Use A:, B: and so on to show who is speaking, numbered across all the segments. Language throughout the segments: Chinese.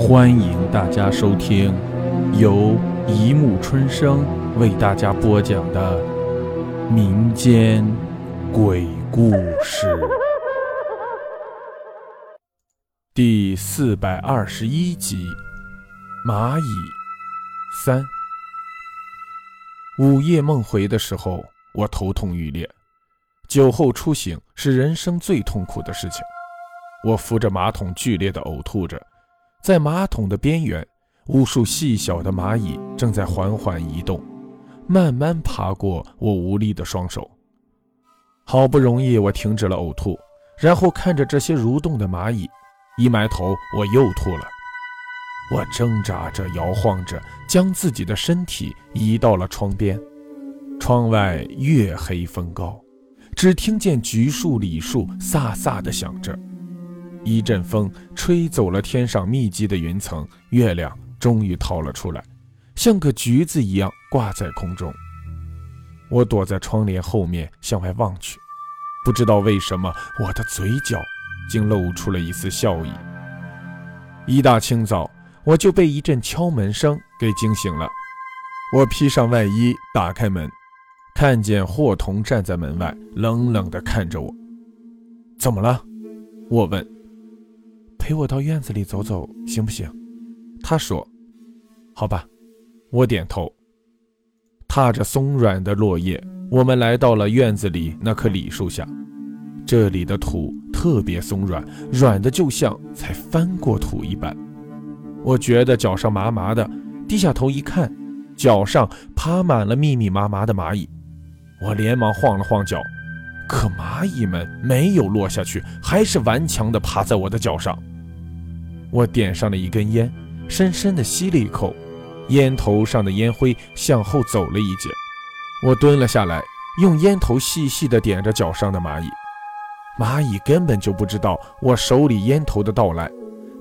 A: 欢迎大家收听由一木春生为大家播讲的民间鬼故事第四百二十一集《蚂蚁三》。午夜梦回的时候，我头痛欲裂。酒后初醒是人生最痛苦的事情。我扶着马桶，剧烈的呕吐着。在马桶的边缘，无数细小的蚂蚁正在缓缓移动，慢慢爬过我无力的双手。好不容易，我停止了呕吐，然后看着这些蠕动的蚂蚁，一埋头，我又吐了。我挣扎着，摇晃着，将自己的身体移到了窗边。窗外月黑风高，只听见橘树、李树飒飒地响着。一阵风吹走了天上密集的云层，月亮终于逃了出来，像个橘子一样挂在空中。我躲在窗帘后面向外望去，不知道为什么我的嘴角竟露出了一丝笑意。一大清早，我就被一阵敲门声给惊醒了。我披上外衣，打开门，看见霍童站在门外，冷冷地看着我。怎么了？我问。陪我到院子里走走，行不行？他说：“好吧。”我点头。踏着松软的落叶，我们来到了院子里那棵李树下。这里的土特别松软，软的就像才翻过土一般。我觉得脚上麻麻的，低下头一看，脚上爬满了密密麻麻的蚂蚁。我连忙晃了晃脚，可蚂蚁们没有落下去，还是顽强地爬在我的脚上。我点上了一根烟，深深地吸了一口，烟头上的烟灰向后走了一截。我蹲了下来，用烟头细细地点着脚上的蚂蚁。蚂蚁根本就不知道我手里烟头的到来，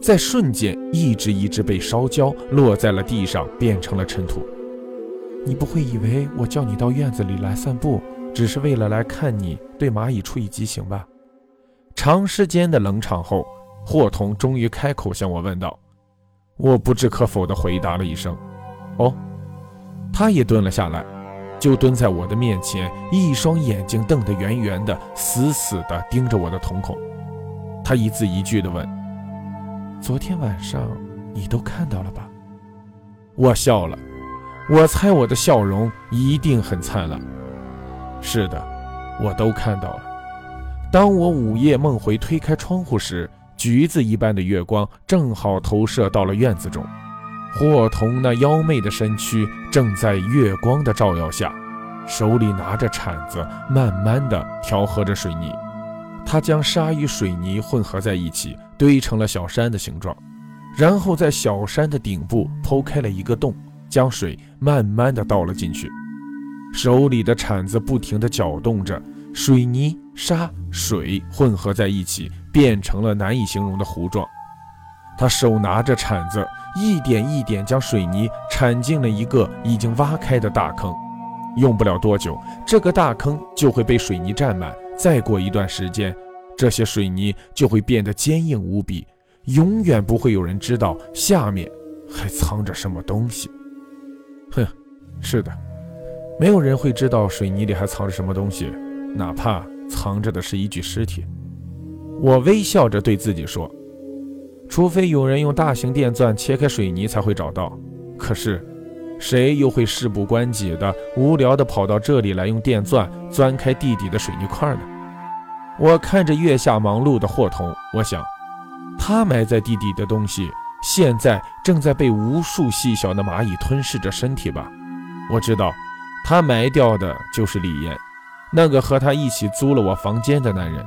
A: 在瞬间，一只一只被烧焦，落在了地上，变成了尘土。你不会以为我叫你到院子里来散步，只是为了来看你对蚂蚁处以极刑吧？长时间的冷场后。霍童终于开口向我问道：“我不置可否地回答了一声，哦。”他也蹲了下来，就蹲在我的面前，一双眼睛瞪得圆圆的，死死地盯着我的瞳孔。他一字一句地问：“昨天晚上你都看到了吧？”我笑了，我猜我的笑容一定很灿烂。是的，我都看到了。当我午夜梦回推开窗户时，橘子一般的月光正好投射到了院子中，霍童那妖媚的身躯正在月光的照耀下，手里拿着铲子，慢慢的调和着水泥。他将沙与水泥混合在一起，堆成了小山的形状，然后在小山的顶部剖开了一个洞，将水慢慢的倒了进去。手里的铲子不停地搅动着，水泥、沙、水混合在一起。变成了难以形容的糊状。他手拿着铲子，一点一点将水泥铲进了一个已经挖开的大坑。用不了多久，这个大坑就会被水泥占满。再过一段时间，这些水泥就会变得坚硬无比，永远不会有人知道下面还藏着什么东西。哼，是的，没有人会知道水泥里还藏着什么东西，哪怕藏着的是一具尸体。我微笑着对自己说：“除非有人用大型电钻切开水泥才会找到，可是谁又会事不关己的无聊的跑到这里来用电钻钻开地底的水泥块呢？”我看着月下忙碌的霍童，我想，他埋在地底的东西现在正在被无数细小的蚂蚁吞噬着身体吧？我知道，他埋掉的就是李岩，那个和他一起租了我房间的男人。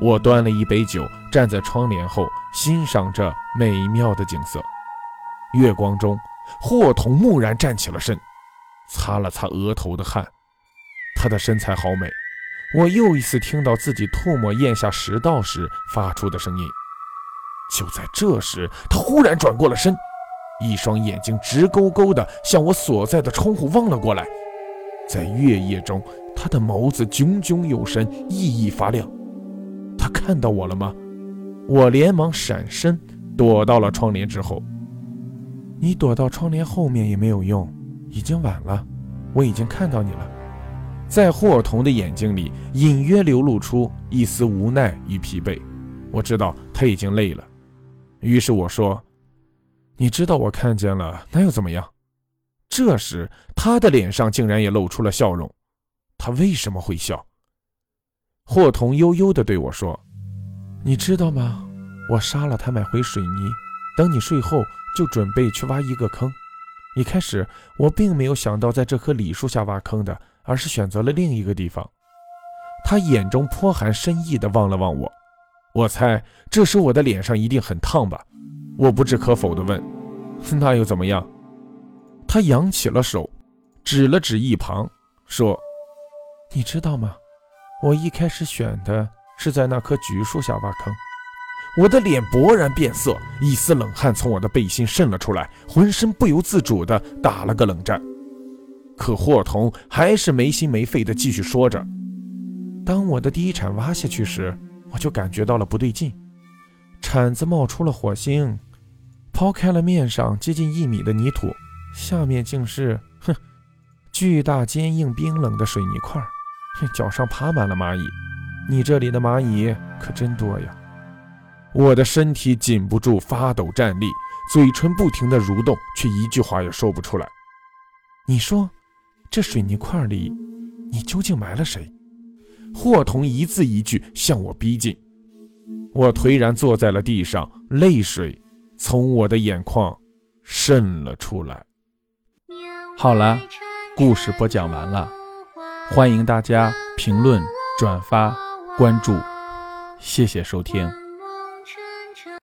A: 我端了一杯酒，站在窗帘后欣赏着美妙的景色。月光中，霍童蓦然站起了身，擦了擦额头的汗。他的身材好美，我又一次听到自己唾沫咽下食道时发出的声音。就在这时，他忽然转过了身，一双眼睛直勾勾地向我所在的窗户望了过来。在月夜中，他的眸子炯炯有神，熠熠发亮。他看到我了吗？我连忙闪身，躲到了窗帘之后。
B: 你躲到窗帘后面也没有用，已经晚了，我已经看到你了。
A: 在霍尔童的眼睛里隐约流露出一丝无奈与疲惫，我知道他已经累了。于是我说：“
B: 你知道我看见了，那又怎么样？”
A: 这时他的脸上竟然也露出了笑容。他为什么会笑？霍童悠悠地对我说：“
B: 你知道吗？我杀了他买回水泥，等你睡后就准备去挖一个坑。一开始我并没有想到在这棵李树下挖坑的。”而是选择了另一个地方。
A: 他眼中颇含深意地望了望我，我猜这时我的脸上一定很烫吧。我不置可否地问：“那又怎么样？”他扬起了手，指了指一旁，说：“
B: 你知道吗？我一开始选的是在那棵橘树下挖坑。”
A: 我的脸勃然变色，一丝冷汗从我的背心渗了出来，浑身不由自主地打了个冷战。可霍童还是没心没肺地继续说着：“
B: 当我的第一铲挖下去时，我就感觉到了不对劲，铲子冒出了火星，抛开了面上接近一米的泥土，下面竟是……哼，巨大、坚硬、冰冷的水泥块，脚上爬满了蚂蚁。你这里的蚂蚁可真多呀！”
A: 我的身体禁不住发抖站立，嘴唇不停地蠕动，却一句话也说不出来。
B: 你说。这水泥块里，你究竟埋了谁？
A: 霍童一字一句向我逼近，我颓然坐在了地上，泪水从我的眼眶渗了出来。
C: 好了，故事播讲完了，欢迎大家评论、转发、关注，谢谢收听。